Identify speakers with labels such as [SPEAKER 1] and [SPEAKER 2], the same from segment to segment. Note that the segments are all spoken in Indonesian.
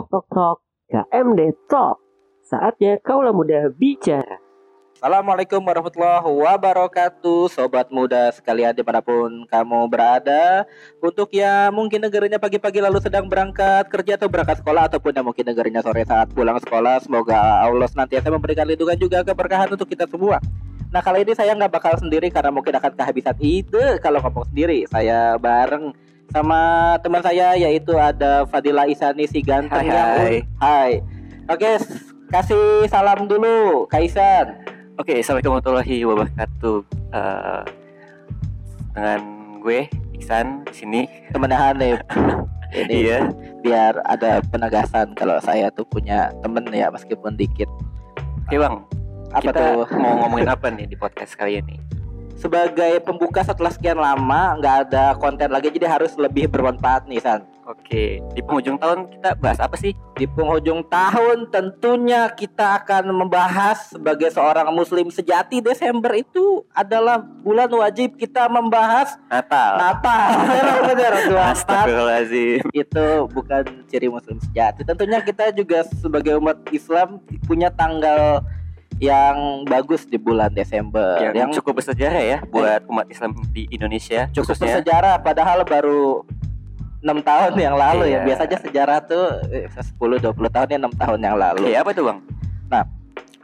[SPEAKER 1] Tok tok tok, KMD Talk. Saatnya kaulah muda bicara.
[SPEAKER 2] Assalamualaikum warahmatullahi wabarakatuh Sobat muda sekalian di mana pun kamu berada Untuk yang mungkin negaranya pagi-pagi lalu sedang berangkat kerja atau berangkat sekolah Ataupun yang mungkin negaranya sore saat pulang sekolah Semoga Allah senantiasa memberikan lindungan juga keberkahan untuk kita semua Nah kali ini saya nggak bakal sendiri karena mungkin akan kehabisan ide kalau ngomong sendiri Saya bareng sama teman saya yaitu ada Fadila Isani si ganteng
[SPEAKER 3] Hai,
[SPEAKER 2] yang-
[SPEAKER 3] hai.
[SPEAKER 2] Hai Oke kasih salam dulu Kaisan
[SPEAKER 3] Oke, assalamualaikum warahmatullahi wabarakatuh. Eh, dengan gue Iksan di sini.
[SPEAKER 2] temennya Hanif ini
[SPEAKER 3] Iya.
[SPEAKER 2] biar ada penegasan kalau saya tuh punya temen ya meskipun dikit
[SPEAKER 3] Oke bang,
[SPEAKER 2] apa
[SPEAKER 3] kita
[SPEAKER 2] tuh
[SPEAKER 3] mau ngomongin apa nih di podcast kali ini?
[SPEAKER 2] Sebagai pembuka setelah sekian lama nggak ada konten lagi jadi harus lebih bermanfaat nih San
[SPEAKER 3] Oke, di penghujung tahun kita bahas apa sih?
[SPEAKER 2] di penghujung tahun tentunya kita akan membahas sebagai seorang muslim sejati Desember itu adalah bulan wajib kita membahas
[SPEAKER 3] Natal.
[SPEAKER 2] Natal benar itu bukan ciri muslim sejati. Tentunya kita juga sebagai umat Islam punya tanggal yang bagus di bulan Desember
[SPEAKER 3] Yang,
[SPEAKER 2] yang
[SPEAKER 3] cukup bersejarah ya buat umat Islam di Indonesia.
[SPEAKER 2] cukup
[SPEAKER 3] khususnya.
[SPEAKER 2] bersejarah padahal baru enam tahun yang lalu ya.
[SPEAKER 3] Iya.
[SPEAKER 2] Biasanya sejarah tuh eh, 10 20 tahun ya 6 tahun yang lalu.
[SPEAKER 3] Oke, apa itu bang?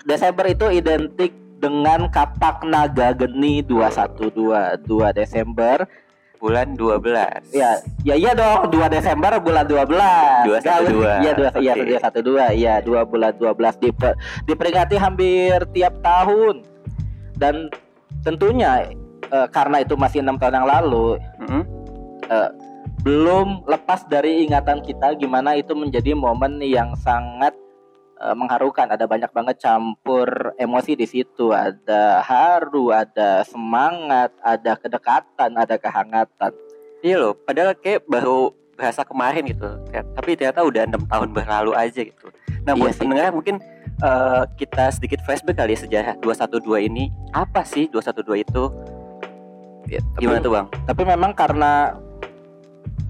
[SPEAKER 2] Desember itu identik dengan Kapak Naga Geni 212 2 Desember
[SPEAKER 3] Bulan 12.
[SPEAKER 2] Ya, ya iya dong, 2 Desember bulan 12.
[SPEAKER 3] 212.
[SPEAKER 2] Iya, 2 iya
[SPEAKER 3] Oke.
[SPEAKER 2] 212. Iya, 2 bulan 12 dipe- diperingati hampir tiap tahun. Dan tentunya eh, karena itu masih enam tahun yang lalu,
[SPEAKER 3] Mm-mm.
[SPEAKER 2] belum lepas dari ingatan kita gimana itu menjadi momen yang sangat eh, mengharukan. Ada banyak banget campur emosi di situ. Ada haru, ada semangat, ada kedekatan, ada kehangatan.
[SPEAKER 3] Iya loh, padahal kayak baru berasa kemarin gitu. Tapi ternyata udah enam tahun berlalu aja gitu. Nah,
[SPEAKER 2] Iya
[SPEAKER 3] buat pendengar mungkin eh, kita sedikit flashback kali ya sejarah 212 ini. Apa sih 212 itu?
[SPEAKER 2] Ya, tapi-
[SPEAKER 3] Gimana tuh, Bang?
[SPEAKER 2] tapi memang karena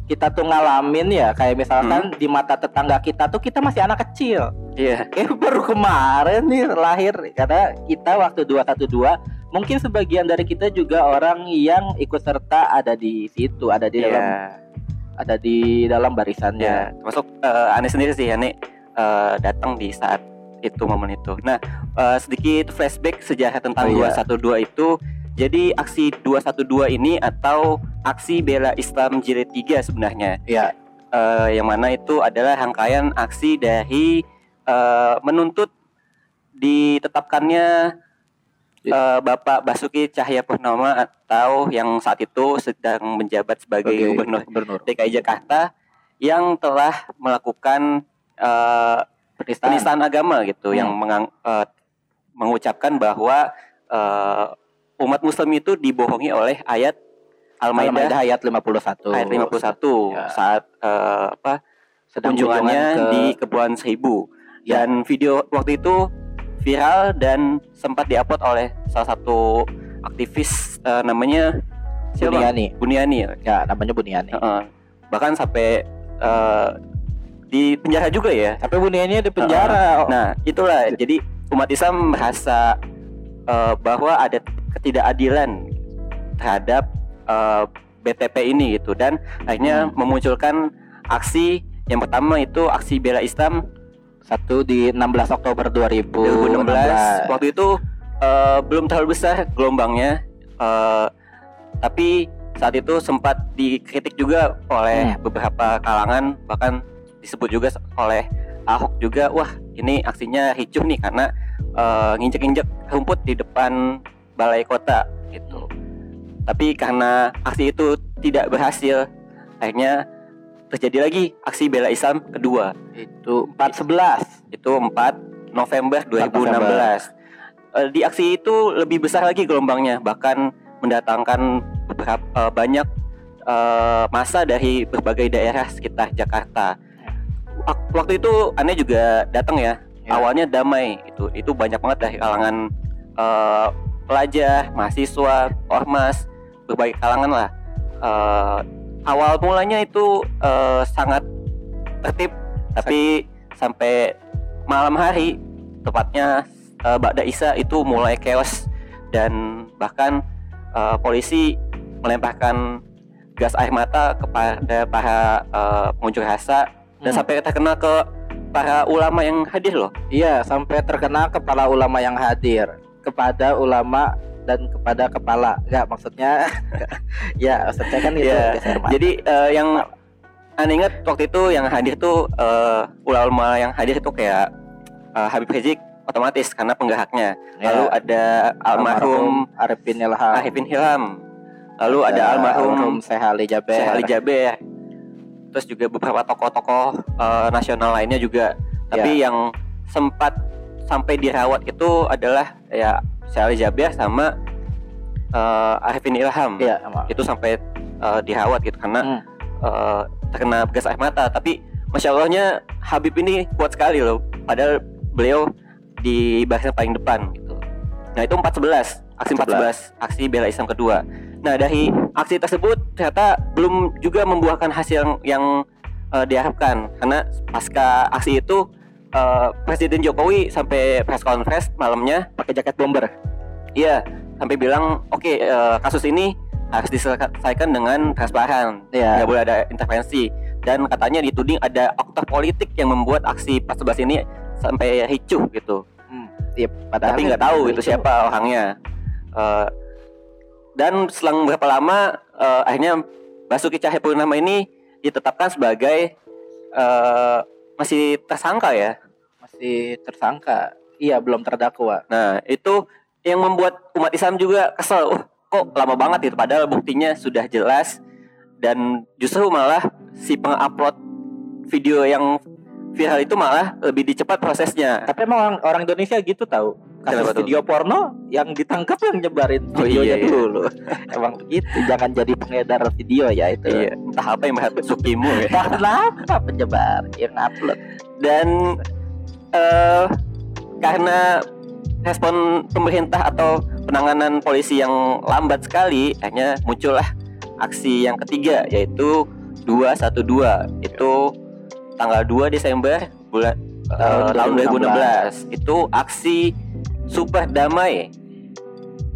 [SPEAKER 2] kita tuh ngalamin ya kayak misalkan di mata tetangga kita tuh kita masih anak kecil
[SPEAKER 3] Iya.
[SPEAKER 2] eh baru kemarin nih lahir karena kita waktu 212 mungkin sebagian dari kita juga orang yang ikut serta ada di situ ada di dalam
[SPEAKER 3] Iya.
[SPEAKER 2] ada di dalam barisannya
[SPEAKER 3] Ya, termasuk Ane sendiri sih, Ane eh, datang di saat itu momen itu. Nah, eh, sedikit flashback sejarah tentang
[SPEAKER 2] Oh, iya.
[SPEAKER 3] 212 itu. Jadi aksi 212 ini atau aksi bela Islam jilid 3 sebenarnya.
[SPEAKER 2] ya
[SPEAKER 3] eh, yang mana itu adalah rangkaian aksi dari eh, menuntut ditetapkannya eh, Bapak Basuki Cahayapurnama atau yang saat itu sedang menjabat sebagai
[SPEAKER 2] sebagai
[SPEAKER 3] gubernur
[SPEAKER 2] gubernur
[SPEAKER 3] DKI Jakarta yang telah melakukan eh,
[SPEAKER 2] penistaan
[SPEAKER 3] penistaan agama gitu
[SPEAKER 2] Hmm.
[SPEAKER 3] yang mengang- eh, mengucapkan bahwa eh, umat Muslim itu dibohongi oleh ayat Al-Maidah
[SPEAKER 2] Al-Maidah ayat 51
[SPEAKER 3] ayat 51
[SPEAKER 2] Ya.
[SPEAKER 3] saat eh, apa
[SPEAKER 2] sedang
[SPEAKER 3] kunjungannya
[SPEAKER 2] kunjungan ke
[SPEAKER 3] di Kepulauan Seribu. Dan video waktu itu viral dan sempat diupload oleh salah satu aktivis eh, namanya siapa?
[SPEAKER 2] Buniani
[SPEAKER 3] Buniani ya.
[SPEAKER 2] ya namanya Buniani
[SPEAKER 3] Heeh. bahkan sampai eh, di penjara juga ya
[SPEAKER 2] tapi Buniani di penjara
[SPEAKER 3] nah itulah jadi umat Islam merasa eh, bahwa ada ketidakadilan terhadap eh, BTP ini gitu dan akhirnya
[SPEAKER 2] Hmm.
[SPEAKER 3] memunculkan aksi yang pertama itu aksi bela Islam
[SPEAKER 2] satu di 16 Oktober
[SPEAKER 3] 2016
[SPEAKER 2] 2016
[SPEAKER 3] waktu itu eh, belum terlalu besar gelombangnya. Eh, tapi saat itu sempat dikritik juga oleh
[SPEAKER 2] Hmm.
[SPEAKER 3] beberapa kalangan bahkan disebut juga oleh Ahok juga wah ini aksinya ricuh nih karena eh, nginjek-injek rumput di depan balai kota gitu. Tapi karena aksi itu tidak berhasil akhirnya terjadi lagi aksi bela Islam kedua
[SPEAKER 2] itu 411
[SPEAKER 3] itu 4 November 2016. Eh, Di aksi itu lebih besar lagi gelombangnya, bahkan mendatangkan beberapa eh, banyak eh, masa dari berbagai daerah sekitar Jakarta. Wak- Waktu itu aneh juga datang ya.
[SPEAKER 2] Ya.
[SPEAKER 3] Awalnya damai itu, itu banyak banget dari kalangan pelajar, mahasiswa, ormas, berbagai kalangan lah. Awal mulanya itu eh, sangat tertib, tapi sampai malam hari tepatnya uh, Ba'da Isa itu mulai chaos dan bahkan uh, polisi melemparkan gas air mata kepada para uh, pengunjuk rasa dan
[SPEAKER 2] Hmm.
[SPEAKER 3] sampai terkena ke para ulama yang hadir loh.
[SPEAKER 2] Iya, sampai terkena kepala ulama yang hadir kepada ulama dan kepada kepala. Enggak maksudnya ya, maksudnya kan itu
[SPEAKER 3] Iya.
[SPEAKER 2] gas air mata.
[SPEAKER 3] Jadi eh, yang aneh ingat waktu itu yang hadir tuh eh, ulama yang hadir itu kayak eh, Habib Rizik otomatis karena penggahaknya.
[SPEAKER 2] Ya,
[SPEAKER 3] Lalu ada almarhum
[SPEAKER 2] Arifin Ilham.
[SPEAKER 3] Arifin. Lalu ada almarhum
[SPEAKER 2] Syekh Ali Jaber.
[SPEAKER 3] Syekh Ali Jaber. Terus juga beberapa tokoh-tokoh eh, nasional lainnya juga. Tapi yang sempat sampai dirawat itu adalah ya Ali Jaber sama eh, Arifin Ilham.
[SPEAKER 2] Iya, emang.
[SPEAKER 3] Itu sampai eh, dirawat gitu karena
[SPEAKER 2] Hmm.
[SPEAKER 3] eh, terkena gas air mata. Tapi masya Allahnya Habib ini kuat sekali loh. Padahal beliau di barisan paling depan gitu. Nah itu 14 aksi 14 aksi bela Islam kedua. Nah dari aksi tersebut ternyata belum juga membuahkan hasil yang, yang eh, diharapkan karena pasca aksi itu eh, Presiden Jokowi sampai press conference malamnya
[SPEAKER 2] pakai jaket bomber.
[SPEAKER 3] iya sampai bilang oke eh, kasus ini harus diselesaikan dengan transparan
[SPEAKER 2] Iya.
[SPEAKER 3] nggak boleh ada intervensi dan katanya dituding ada aktor politik yang membuat aksi 14 ini sampai ricuh gitu
[SPEAKER 2] Hmm. Iya, padahal
[SPEAKER 3] tapi nggak tahu itu siapa orangnya Eh, dan selang berapa lama eh, akhirnya Basuki Cahayapurnama ini ditetapkan sebagai eh, masih tersangka ya
[SPEAKER 2] masih tersangka. Iya, belum terdakwa.
[SPEAKER 3] nah itu yang membuat umat Islam juga kesel oh, kok lama banget itu padahal buktinya sudah jelas dan justru malah si pengupload video yang viral itu malah lebih dicepat prosesnya
[SPEAKER 2] Tapi emang orang, orang Indonesia gitu tahu. Kasus
[SPEAKER 3] Kenapa tuh?
[SPEAKER 2] video porno yang ditangkap yang nyebarin
[SPEAKER 3] Oh,
[SPEAKER 2] videonya
[SPEAKER 3] iya, iya.
[SPEAKER 2] dulu. emang gitu, jangan jadi pengedar video ya itu.
[SPEAKER 3] iya entah apa yang Sukimu ya
[SPEAKER 2] Nah, kenapa penyebar yang upload?
[SPEAKER 3] dan eh karena respon pemerintah atau penanganan polisi yang lambat sekali akhirnya muncullah aksi yang ketiga yaitu 212 itu tanggal 2 Desember bulan eh,
[SPEAKER 2] Tahun
[SPEAKER 3] tahun
[SPEAKER 2] 2016.
[SPEAKER 3] 2016 itu aksi super damai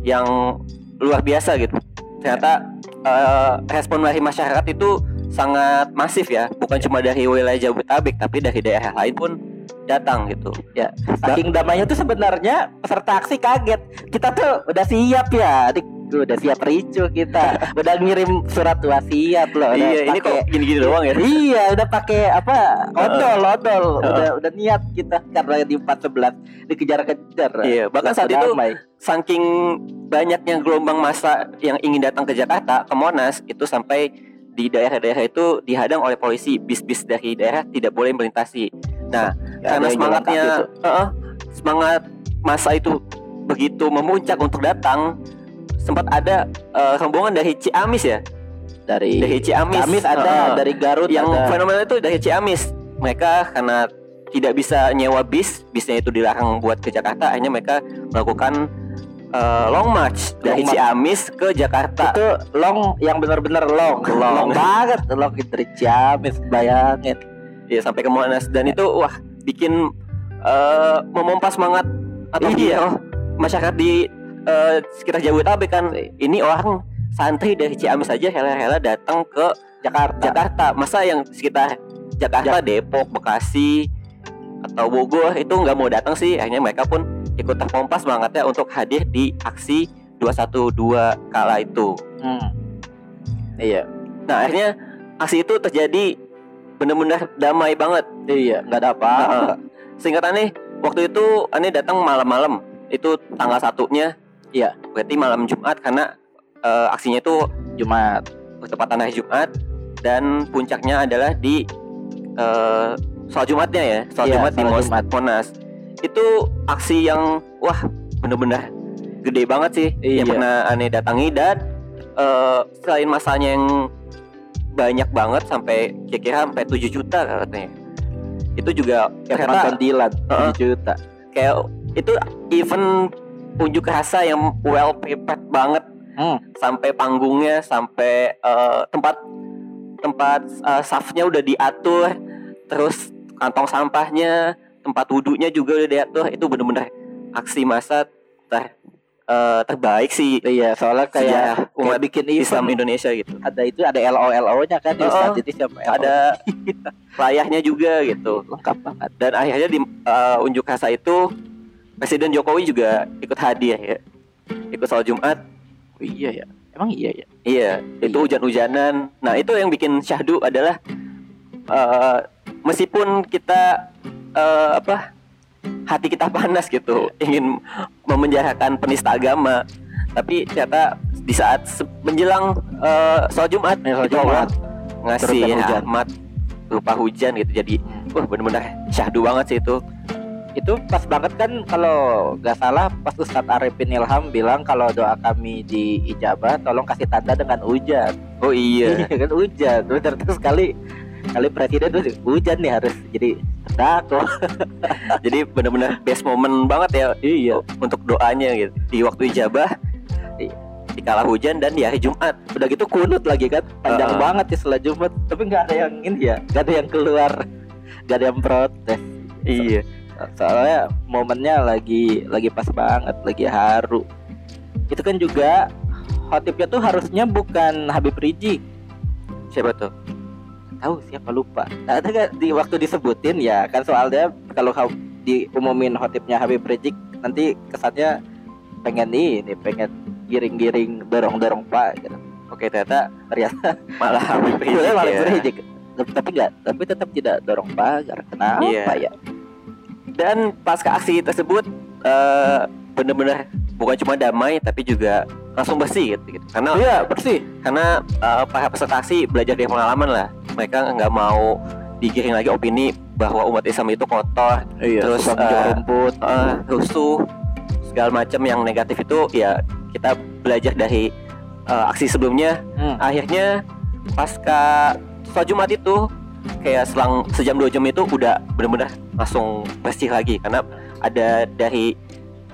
[SPEAKER 3] yang luar biasa gitu ternyata eh, respon dari masyarakat itu sangat masif ya bukan cuma dari wilayah Jabodetabek tapi dari daerah lain pun datang gitu
[SPEAKER 2] Saking damainya tuh sebenarnya peserta aksi kaget. Kita tuh udah siap ya. Dik, udah siap ricu kita. udah ngirim surat wasiat loh. Udah
[SPEAKER 3] iya ini
[SPEAKER 2] pakai-
[SPEAKER 3] kok gini-gini doang ya
[SPEAKER 2] Iya, udah pakai apa? Odol, odol.
[SPEAKER 3] Heeh.
[SPEAKER 2] Udah udah niat kita karena di 411 dikejar-kejar.
[SPEAKER 3] Iya, bahkan saat itu
[SPEAKER 2] damai.
[SPEAKER 3] saking banyaknya gelombang masa yang ingin datang ke Jakarta ke Monas itu sampai di daerah-daerah itu dihadang oleh polisi bis-bis dari daerah tidak boleh melintasi. Nah,
[SPEAKER 2] Ya,
[SPEAKER 3] karena semangatnya
[SPEAKER 2] tuh.
[SPEAKER 3] Heeh, semangat masa itu begitu memuncak untuk datang sempat ada eh, rombongan dari Ciamis ya
[SPEAKER 2] dari
[SPEAKER 3] dari Ciamis
[SPEAKER 2] Kamis ada,
[SPEAKER 3] Heeh.
[SPEAKER 2] dari Garut
[SPEAKER 3] yang
[SPEAKER 2] ada.
[SPEAKER 3] fenomenal itu dari Ciamis mereka karena tidak bisa nyewa bis bisnya itu dilarang buat ke Jakarta akhirnya mereka melakukan eh, long march dari
[SPEAKER 2] march.
[SPEAKER 3] Ciamis ke Jakarta
[SPEAKER 2] itu long yang benar-benar long.
[SPEAKER 3] Long.
[SPEAKER 2] banget long dari Ciamis bayangin.
[SPEAKER 3] ya sampai ke Monas dan itu wah bikin eh, memompa semangat atau
[SPEAKER 2] Iya.
[SPEAKER 3] masyarakat di eh, sekitar Jabodetabek kan ini orang santri dari Ciamis saja rela-rela datang ke
[SPEAKER 2] Jakarta.
[SPEAKER 3] Jakarta masa yang sekitar Jakarta Depok Bekasi atau Bogor itu nggak mau datang sih akhirnya mereka pun ikut terpompa semangatnya untuk hadir di aksi 212 kala itu
[SPEAKER 2] Hmm. Iya.
[SPEAKER 3] nah akhirnya aksi itu terjadi benar-benar damai banget
[SPEAKER 2] Iya, nggak ada apa.
[SPEAKER 3] Heeh. singkat aneh waktu itu aneh datang malam-malam itu tanggal satunya
[SPEAKER 2] Iya.
[SPEAKER 3] berarti malam Jumat karena eh, aksinya itu
[SPEAKER 2] Jumat.
[SPEAKER 3] bertepatan hari Jumat dan puncaknya adalah di eh sholat Jumatnya ya sholat
[SPEAKER 2] Iya,
[SPEAKER 3] Jumat di Mos-
[SPEAKER 2] Jumat.
[SPEAKER 3] Monas itu aksi yang wah bener-bener gede banget sih yang
[SPEAKER 2] Iya.
[SPEAKER 3] pernah aneh datangi dan eh, selain masanya yang banyak banget sampai kira-kira sampai 7 juta katanya itu juga
[SPEAKER 2] Kayak
[SPEAKER 3] ternyata
[SPEAKER 2] penonton Dilan
[SPEAKER 3] Heeh.
[SPEAKER 2] 7 juta.
[SPEAKER 3] kayak itu event unjuk rasa yang well prepared banget.
[SPEAKER 2] Hmm.
[SPEAKER 3] sampai panggungnya sampai eh, tempat tempat eh, safnya udah diatur. Terus kantong sampahnya tempat wudhunya juga udah diatur. Itu bener-bener aksi massa ter eh, terbaik sih.
[SPEAKER 2] Iya, soalnya kayak
[SPEAKER 3] Sejarah
[SPEAKER 2] umat
[SPEAKER 3] umat
[SPEAKER 2] bikin
[SPEAKER 3] Islam
[SPEAKER 2] event
[SPEAKER 3] Indonesia gitu.
[SPEAKER 2] ada itu ada LO LO nya kan di
[SPEAKER 3] Oh,
[SPEAKER 2] Ustadz itu siapa? LO?
[SPEAKER 3] ada layahnya juga gitu.
[SPEAKER 2] Lengkap banget.
[SPEAKER 3] dan akhirnya di eh, unjuk rasa itu Presiden Jokowi juga ikut hadir ya ikut sholat Jumat
[SPEAKER 2] Oh, iya ya. Emang iya ya.
[SPEAKER 3] iya itu hujan-hujanan nah itu yang bikin syahdu adalah eh, meskipun kita eh, apa hati kita panas gitu ingin memenjarakan penista agama tapi ternyata di saat menjelang eh, sholat Jumat
[SPEAKER 2] Ya, sholat Jumat.
[SPEAKER 3] Ngasih
[SPEAKER 2] Turunkan hujan.
[SPEAKER 3] rahmat berupa hujan gitu jadi wah bener-bener syahdu banget sih itu
[SPEAKER 2] Itu pas banget kan kalau nggak salah pas Ustadz Arifin Ilham bilang kalau doa kami diijabah tolong kasih tanda dengan hujan.
[SPEAKER 3] oh iya
[SPEAKER 2] kan hujan. Terus ternyata sekali kali presiden tuh hujan nih harus jadi terdakwa.
[SPEAKER 3] jadi bener-bener best moment banget ya
[SPEAKER 2] Iya.
[SPEAKER 3] untuk doanya gitu di waktu ijabah di, di kala hujan dan di hari Jumat
[SPEAKER 2] Udah gitu kunut lagi kan panjang
[SPEAKER 3] Heeh.
[SPEAKER 2] banget ya setelah Jumat. Tapi nggak ada yang ini ya, nggak ada yang keluar, nggak ada yang protes.
[SPEAKER 3] iya
[SPEAKER 2] soalnya momennya lagi lagi pas banget lagi haru. Itu kan juga khotibnya tuh harusnya bukan Habib Rizik.
[SPEAKER 3] Siapa tuh?
[SPEAKER 2] Tahu siapa? Lupa. Nah, ada nggak di waktu disebutin ya kan soalnya kalau kau diumumin khotibnya Habib Rizik nanti kesannya pengen ini pengen giring-giring dorong-dorong pak gitu.
[SPEAKER 3] oke ternyata
[SPEAKER 2] ternyata
[SPEAKER 3] malah Habib Rizik
[SPEAKER 2] Sebenarnya Habib
[SPEAKER 3] ya.
[SPEAKER 2] Rizik. Tapi enggak tapi tetap tidak dorong pagar kenapa
[SPEAKER 3] Iya.
[SPEAKER 2] ya
[SPEAKER 3] dan pasca aksi tersebut eh, bener-bener bukan cuma damai tapi juga langsung bersih gitu, gitu. karena
[SPEAKER 2] iya bersih
[SPEAKER 3] karena eh, para peserta aksi belajar dari pengalaman lah mereka nggak mau digiring lagi opini bahwa umat Islam itu kotor
[SPEAKER 2] iya
[SPEAKER 3] Terus, eh,
[SPEAKER 2] rumput
[SPEAKER 3] eh, rusuh segala macam yang negatif itu ya kita belajar dari eh, aksi sebelumnya
[SPEAKER 2] Hmm.
[SPEAKER 3] akhirnya pasca sholat Jumat itu kayak selang sejam dua jam itu udah bener-bener langsung bersih lagi. Karena ada dari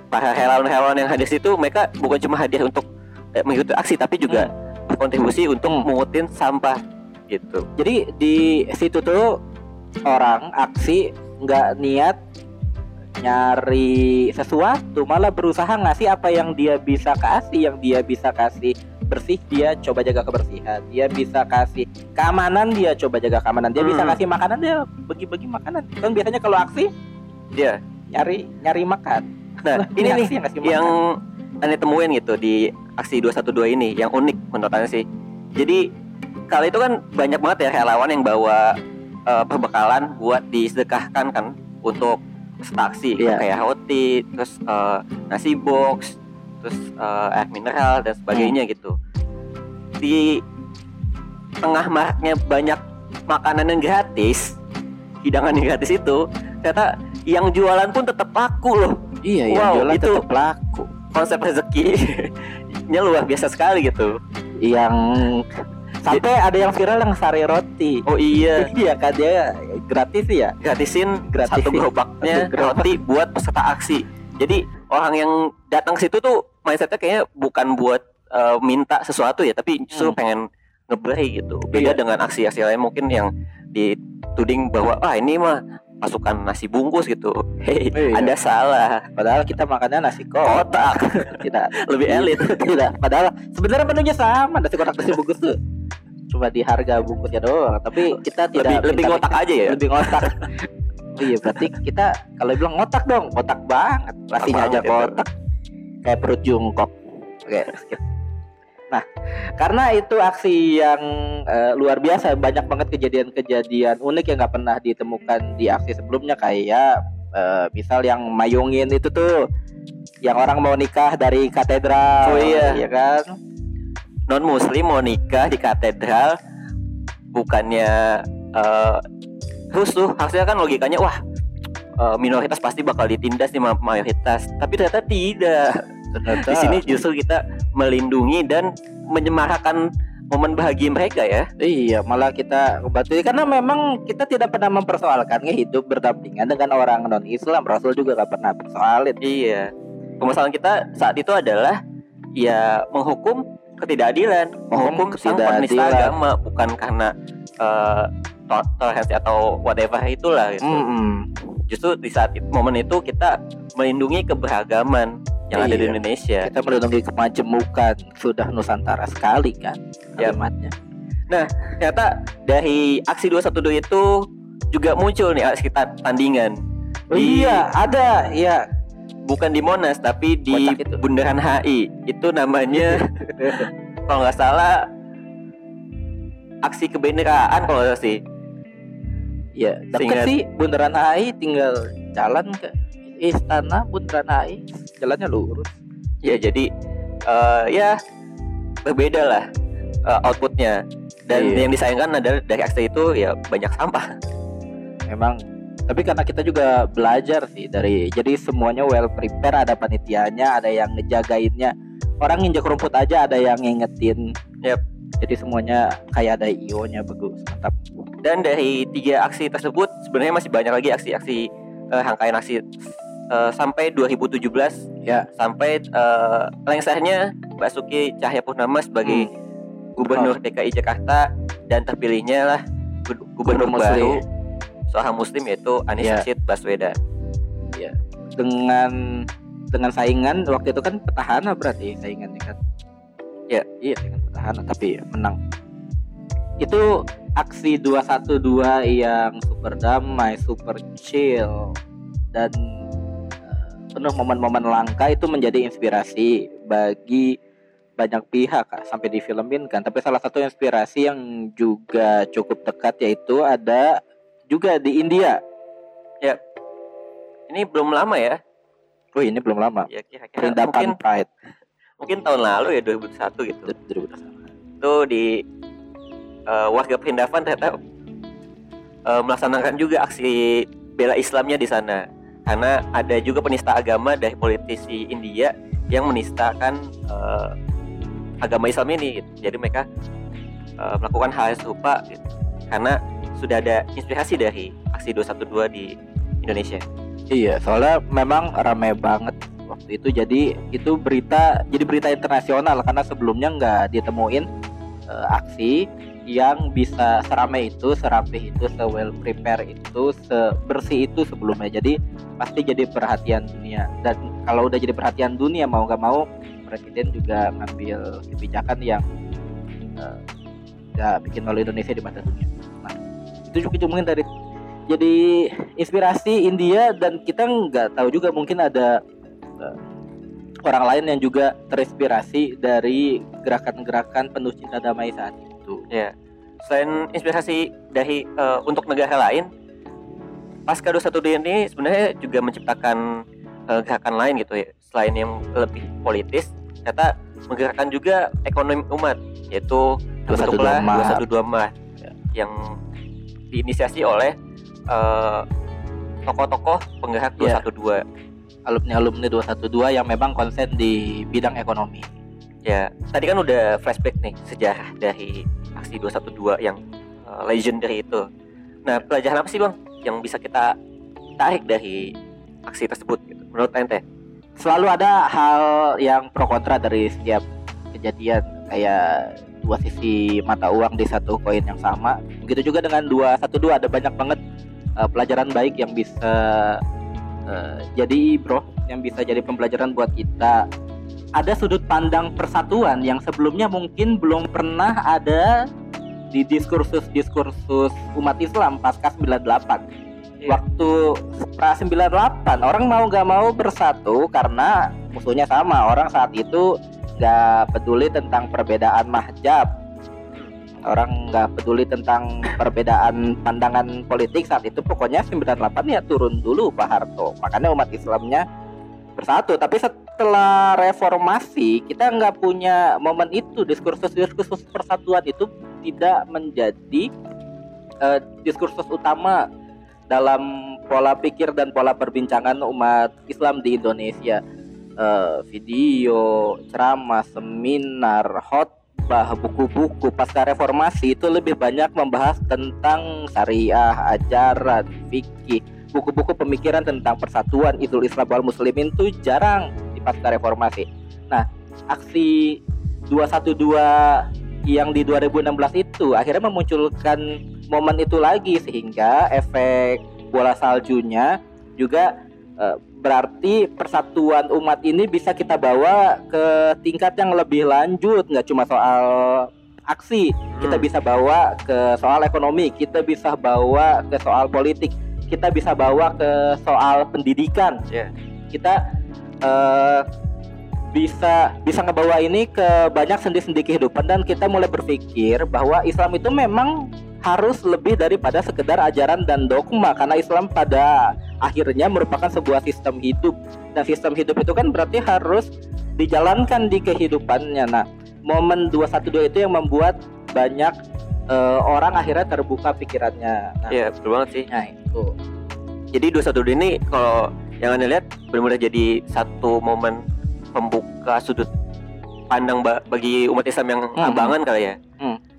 [SPEAKER 3] para relawan-relawan yang hadir situ mereka bukan cuma hadir untuk eh, mengikuti aksi tapi juga berkontribusi untuk
[SPEAKER 2] Hmm.
[SPEAKER 3] mengutin sampah gitu.
[SPEAKER 2] Jadi di situ tuh orang aksi nggak niat nyari sesuatu, malah berusaha ngasih apa yang dia bisa kasih, yang dia bisa kasih bersih dia coba jaga kebersihan, dia bisa kasih keamanan dia coba jaga keamanan, dia bisa
[SPEAKER 3] Hmm.
[SPEAKER 2] kasih makanan dia bagi-bagi makanan. Kan biasanya kalau aksi
[SPEAKER 3] Iya.
[SPEAKER 2] nyari nyari makan.
[SPEAKER 3] nah ini nih
[SPEAKER 2] yang
[SPEAKER 3] yang aneh temuin gitu di aksi 212 ini yang unik menurut Anda sih jadi kali itu kan banyak banget ya relawan yang bawa eh, perbekalan buat disedekahkan kan untuk peserta aksi
[SPEAKER 2] Iya.
[SPEAKER 3] kayak roti terus eh, nasi box terus eh, air mineral dan sebagainya
[SPEAKER 2] Hmm.
[SPEAKER 3] gitu di tengah maraknya banyak makanan yang gratis hidangan yang gratis itu ternyata yang jualan pun tetap laku loh
[SPEAKER 2] Iya, yang
[SPEAKER 3] Wow,
[SPEAKER 2] jualan
[SPEAKER 3] itu-
[SPEAKER 2] tetap laku.
[SPEAKER 3] konsep rezekinya luar biasa sekali gitu
[SPEAKER 2] Yang sampai ada yang viral yang sari roti.
[SPEAKER 3] oh iya
[SPEAKER 2] Iya kan dia gratis ya.
[SPEAKER 3] gratisin
[SPEAKER 2] Gratisin.
[SPEAKER 3] satu gerobaknya roti buat peserta aksi jadi orang yang datang ke situ tuh mindsetnya kayaknya bukan buat eh, minta sesuatu ya tapi justru
[SPEAKER 2] Hmm.
[SPEAKER 3] pengen ngeberi gitu beda
[SPEAKER 2] Iya.
[SPEAKER 3] dengan aksi-aksi lain mungkin yang dituding bahwa ah ini mah pasukan nasi bungkus gitu hei
[SPEAKER 2] Iya.
[SPEAKER 3] anda salah
[SPEAKER 2] Padahal kita makannya nasi kotak.
[SPEAKER 3] kotak
[SPEAKER 2] Tidak
[SPEAKER 3] lebih elit
[SPEAKER 2] tidak. Padahal sebenarnya menunya sama nasi kotak nasi bungkus tuh. Cuma di harga bungkusnya doang. Tapi kita tidak
[SPEAKER 3] lebih lebih ngotak aja ya
[SPEAKER 2] Lebih ngotak. Iya berarti kita kalau bilang ngotak dong, ngotak banget. Nasinya aja
[SPEAKER 3] ya,
[SPEAKER 2] kotak. Kayak perut jungkok. Oke. Nah, karena itu aksi yang eh, luar biasa, banyak banget kejadian-kejadian unik yang nggak pernah ditemukan di aksi sebelumnya kayak eh, misal yang mayungin itu tuh yang orang mau nikah dari katedral,
[SPEAKER 3] Oh iya.
[SPEAKER 2] iya kan?
[SPEAKER 3] non muslim mau nikah di katedral bukannya eh rusuh harusnya kan logikanya wah eh, minoritas pasti bakal ditindas nih ma- mayoritas. Tapi ternyata tidak.
[SPEAKER 2] Ternyata.
[SPEAKER 3] Di sini justru kita melindungi dan menyemarakan momen bahagia mereka ya.
[SPEAKER 2] Iya, malah kita bantu karena memang kita tidak pernah mempersoalkan hidup berdampingan dengan orang non Islam. Rasul juga gak pernah persoalin.
[SPEAKER 3] iya. Permasalahan kita saat itu adalah ya menghukum ketidakadilan. Menghukum sang penista
[SPEAKER 2] ketidakadilan.
[SPEAKER 3] agama. Bukan karena to- toleransi atau whatever itulah gitu.
[SPEAKER 2] Mm-mm.
[SPEAKER 3] Justru di saat itu, momen itu kita melindungi keberagaman yang ada di
[SPEAKER 2] Iya.
[SPEAKER 3] Indonesia.
[SPEAKER 2] Kita melindungi kemajemukan sudah Nusantara sekali kan
[SPEAKER 3] Ya.
[SPEAKER 2] kalimatnya.
[SPEAKER 3] Ternyata dari aksi 212 itu juga muncul nih ta- tandingan.
[SPEAKER 2] Oh
[SPEAKER 3] Di-
[SPEAKER 2] iya, ada ya.
[SPEAKER 3] bukan di Monas tapi di. Bundaran HI. Itu namanya kalau nggak salah aksi kebenekaan kalau nggak sih.
[SPEAKER 2] Ya, deket
[SPEAKER 3] Seingat-
[SPEAKER 2] sih Bundaran HI tinggal jalan ke istana Bundaran HI, jalannya lurus.
[SPEAKER 3] Ya jadi eh, ya berbeda lah eh, outputnya. Dan
[SPEAKER 2] Iya.
[SPEAKER 3] yang disayangkan adalah dari aksi itu ya banyak sampah.
[SPEAKER 2] Memang tapi karena kita juga belajar sih dari jadi semuanya well prepare ada panitianya ada yang ngejagainnya orang nginjek rumput aja ada yang ngingetin
[SPEAKER 3] Yap.
[SPEAKER 2] Jadi semuanya kayak ada io nya bagus mantap
[SPEAKER 3] Dan dari tiga aksi tersebut sebenarnya masih banyak lagi aksi-aksi eh, rangkaian aksi eh, sampai 2017
[SPEAKER 2] ya
[SPEAKER 3] sampai eh, lengsernya Basuki Cahayapurnama sebagai
[SPEAKER 2] Hmm.
[SPEAKER 3] Gubernur DKI Jakarta dan terpilihnya lah gu- Gubernur
[SPEAKER 2] Gubernur
[SPEAKER 3] baru
[SPEAKER 2] Muslim.
[SPEAKER 3] seorang Muslim yaitu Anies
[SPEAKER 2] Iya.
[SPEAKER 3] Rashid Baswedan.
[SPEAKER 2] dengan dengan saingan waktu itu kan petahana berarti saingannya kan
[SPEAKER 3] Ya.
[SPEAKER 2] iya dengan petahana tapi menang. Itu aksi 212 yang super damai super chill dan eh, penuh momen-momen langka itu menjadi inspirasi bagi banyak pihak Kak, sampai difilmin kan. Tapi salah satu inspirasi yang juga cukup dekat yaitu ada juga di India.
[SPEAKER 3] Ini belum lama ya?
[SPEAKER 2] oh ini belum lama.
[SPEAKER 3] Ya kira-kira mungkin
[SPEAKER 2] Pride
[SPEAKER 3] mungkin tahun lalu ya 2001 gitu.
[SPEAKER 2] 2021.
[SPEAKER 3] Itu di eh, warga Perindapan ternyata eh, melaksanakan juga aksi bela Islamnya di sana. Karena ada juga penista agama dari politisi India yang menistakan eh, agama Islam ini. gitu. Jadi mereka eh, melakukan hal yang serupa gitu. Karena sudah ada inspirasi dari aksi 212 di Indonesia.
[SPEAKER 2] Iya, soalnya memang ramai banget itu. Jadi itu berita, jadi berita internasional karena sebelumnya nggak ditemuin eh, aksi yang bisa seramai itu, serapih itu, se well prepare itu, sebersih itu sebelumnya. Jadi pasti jadi perhatian dunia. Dan kalau udah jadi perhatian dunia mau nggak mau, presiden juga ngambil kebijakan yang eh, nggak bikin malu Indonesia di mata dunia. Nah, itu juga mungkin dari jadi inspirasi India dan kita nggak tahu juga mungkin ada eh, orang lain yang juga terinspirasi dari gerakan-gerakan penuh cinta damai saat itu.
[SPEAKER 3] Ya, selain inspirasi dari eh, untuk negara lain, pasca 212 ini sebenarnya juga menciptakan eh, gerakan lain gitu ya, selain yang lebih politis, ternyata menggerakkan juga ekonomi umat, yaitu
[SPEAKER 2] 212
[SPEAKER 3] terbentuklah
[SPEAKER 2] Maret.
[SPEAKER 3] 212 Maret
[SPEAKER 2] Ya.
[SPEAKER 3] yang diinisiasi oleh eh, tokoh-tokoh penggerak
[SPEAKER 2] Ya.
[SPEAKER 3] 212.
[SPEAKER 2] Alumni-alumni 212 yang memang konsen di bidang ekonomi.
[SPEAKER 3] Ya, tadi kan udah flashback nih sejarah dari aksi 212 yang uh, legendary itu. Nah, pelajaran apa sih bang yang bisa kita tarik dari aksi tersebut? Gitu, menurut ente?
[SPEAKER 2] Selalu ada hal yang pro kontra dari setiap kejadian kayak dua sisi mata uang di satu koin yang sama. Begitu juga dengan 212 ada banyak banget uh, pelajaran baik yang bisa uh, jadi bro, yang bisa jadi pembelajaran buat kita. Ada sudut pandang persatuan yang sebelumnya mungkin belum pernah ada di diskursus-diskursus umat Islam pasca 98
[SPEAKER 3] Iya.
[SPEAKER 2] waktu pra 98 orang mau gak mau bersatu karena musuhnya sama orang saat itu gak peduli tentang perbedaan mahjab orang nggak peduli tentang perbedaan pandangan politik saat itu pokoknya 98 ya turun dulu Pak Harto. Makanya umat Islamnya bersatu. Tapi setelah reformasi kita nggak punya momen itu. Diskursus diskursus persatuan itu tidak menjadi eh, diskursus utama dalam pola pikir dan pola perbincangan umat Islam di Indonesia. Eh, video ceramah seminar khotbah buku-buku pasca reformasi itu lebih banyak membahas tentang syariah ajaran fikih buku-buku pemikiran tentang persatuan Idul Islam wal Muslimin itu jarang di pasca reformasi. Nah, aksi 212 yang di 2016 itu akhirnya memunculkan momen itu lagi sehingga efek bola saljunya juga eh, berarti persatuan umat ini bisa kita bawa ke tingkat yang lebih lanjut nggak cuma soal aksi kita
[SPEAKER 3] Hmm.
[SPEAKER 2] bisa bawa ke soal ekonomi kita bisa bawa ke soal politik kita bisa bawa ke soal pendidikan
[SPEAKER 3] Iya.
[SPEAKER 2] kita eh, bisa bisa ngebawa ini ke banyak sendi-sendi kehidupan dan kita mulai berpikir bahwa Islam itu memang harus lebih daripada sekedar ajaran dan dogma karena Islam pada akhirnya merupakan sebuah sistem hidup dan sistem hidup itu kan berarti harus dijalankan di kehidupannya nah momen 212 itu yang membuat banyak eh, orang akhirnya terbuka pikirannya nah,
[SPEAKER 3] Iya, betul banget sih.
[SPEAKER 2] nah itu
[SPEAKER 3] Jadi 212 ini kalau yang anda lihat benar-benar jadi satu momen pembuka sudut pandang ba- bagi umat Islam yang
[SPEAKER 2] Hmm.
[SPEAKER 3] abangan kali ya.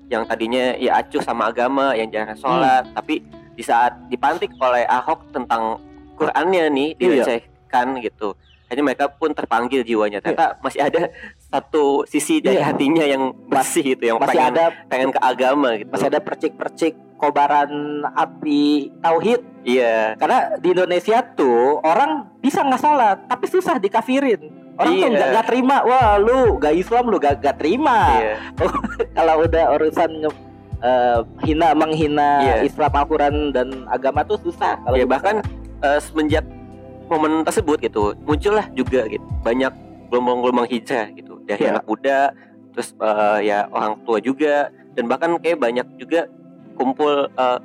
[SPEAKER 2] Hmm.
[SPEAKER 3] Yang tadinya ya acuh sama agama, yang jarang sholat, tapi di saat dipantik oleh Ahok tentang Qurannya nih
[SPEAKER 2] Iya.
[SPEAKER 3] direcehkan gitu. Akhirnya mereka pun terpanggil jiwanya. Ternyata masih ada satu sisi dari
[SPEAKER 2] Iya.
[SPEAKER 3] hatinya yang bersih gitu, yang
[SPEAKER 2] masih
[SPEAKER 3] pengen,
[SPEAKER 2] ada
[SPEAKER 3] pengen ke agama gitu.
[SPEAKER 2] masih ada percik-percik kobaran api tauhid
[SPEAKER 3] Iya.
[SPEAKER 2] karena di Indonesia tuh orang bisa nggak sholat tapi susah dikafirin orang tuh
[SPEAKER 3] Iya.
[SPEAKER 2] nggak nggak terima wah lu gak Islam lu gak, gak terima
[SPEAKER 3] Iya.
[SPEAKER 2] kalau udah urusan nge- eh, hina menghina
[SPEAKER 3] Iya.
[SPEAKER 2] Islam Al-Quran dan agama tuh susah kalau
[SPEAKER 3] ya
[SPEAKER 2] di-
[SPEAKER 3] bahkan eh, semenjak momen tersebut gitu muncullah juga gitu banyak gelombang-gelombang hijrah gitu dari
[SPEAKER 2] Iya.
[SPEAKER 3] anak muda terus eh, ya orang tua juga dan bahkan kayak banyak juga kumpul eh,